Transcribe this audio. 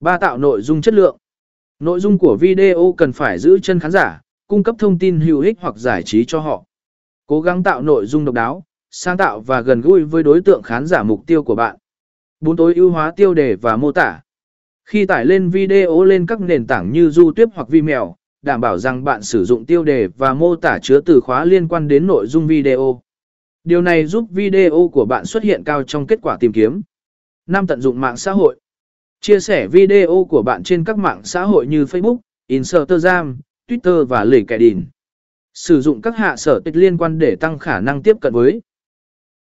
Ba tạo nội dung chất lượng. Nội dung của video cần phải giữ chân khán giả, cung cấp thông tin hữu ích hoặc giải trí cho họ. Cố gắng tạo nội dung độc đáo, sáng tạo và gần gũi với đối tượng khán giả mục tiêu của bạn. 4 tối ưu hóa tiêu đề và mô tả. Khi tải lên video lên các nền tảng như YouTube hoặc Vimeo, đảm bảo rằng bạn sử dụng tiêu đề và mô tả chứa từ khóa liên quan đến nội dung video. Điều này giúp video của bạn xuất hiện cao trong kết quả tìm kiếm. 5. Tận dụng mạng xã hội. Chia sẻ video của bạn trên các mạng xã hội như Facebook, Instagram, Twitter và LinkedIn. Sử dụng các hạ sở tích liên quan để tăng khả năng tiếp cận với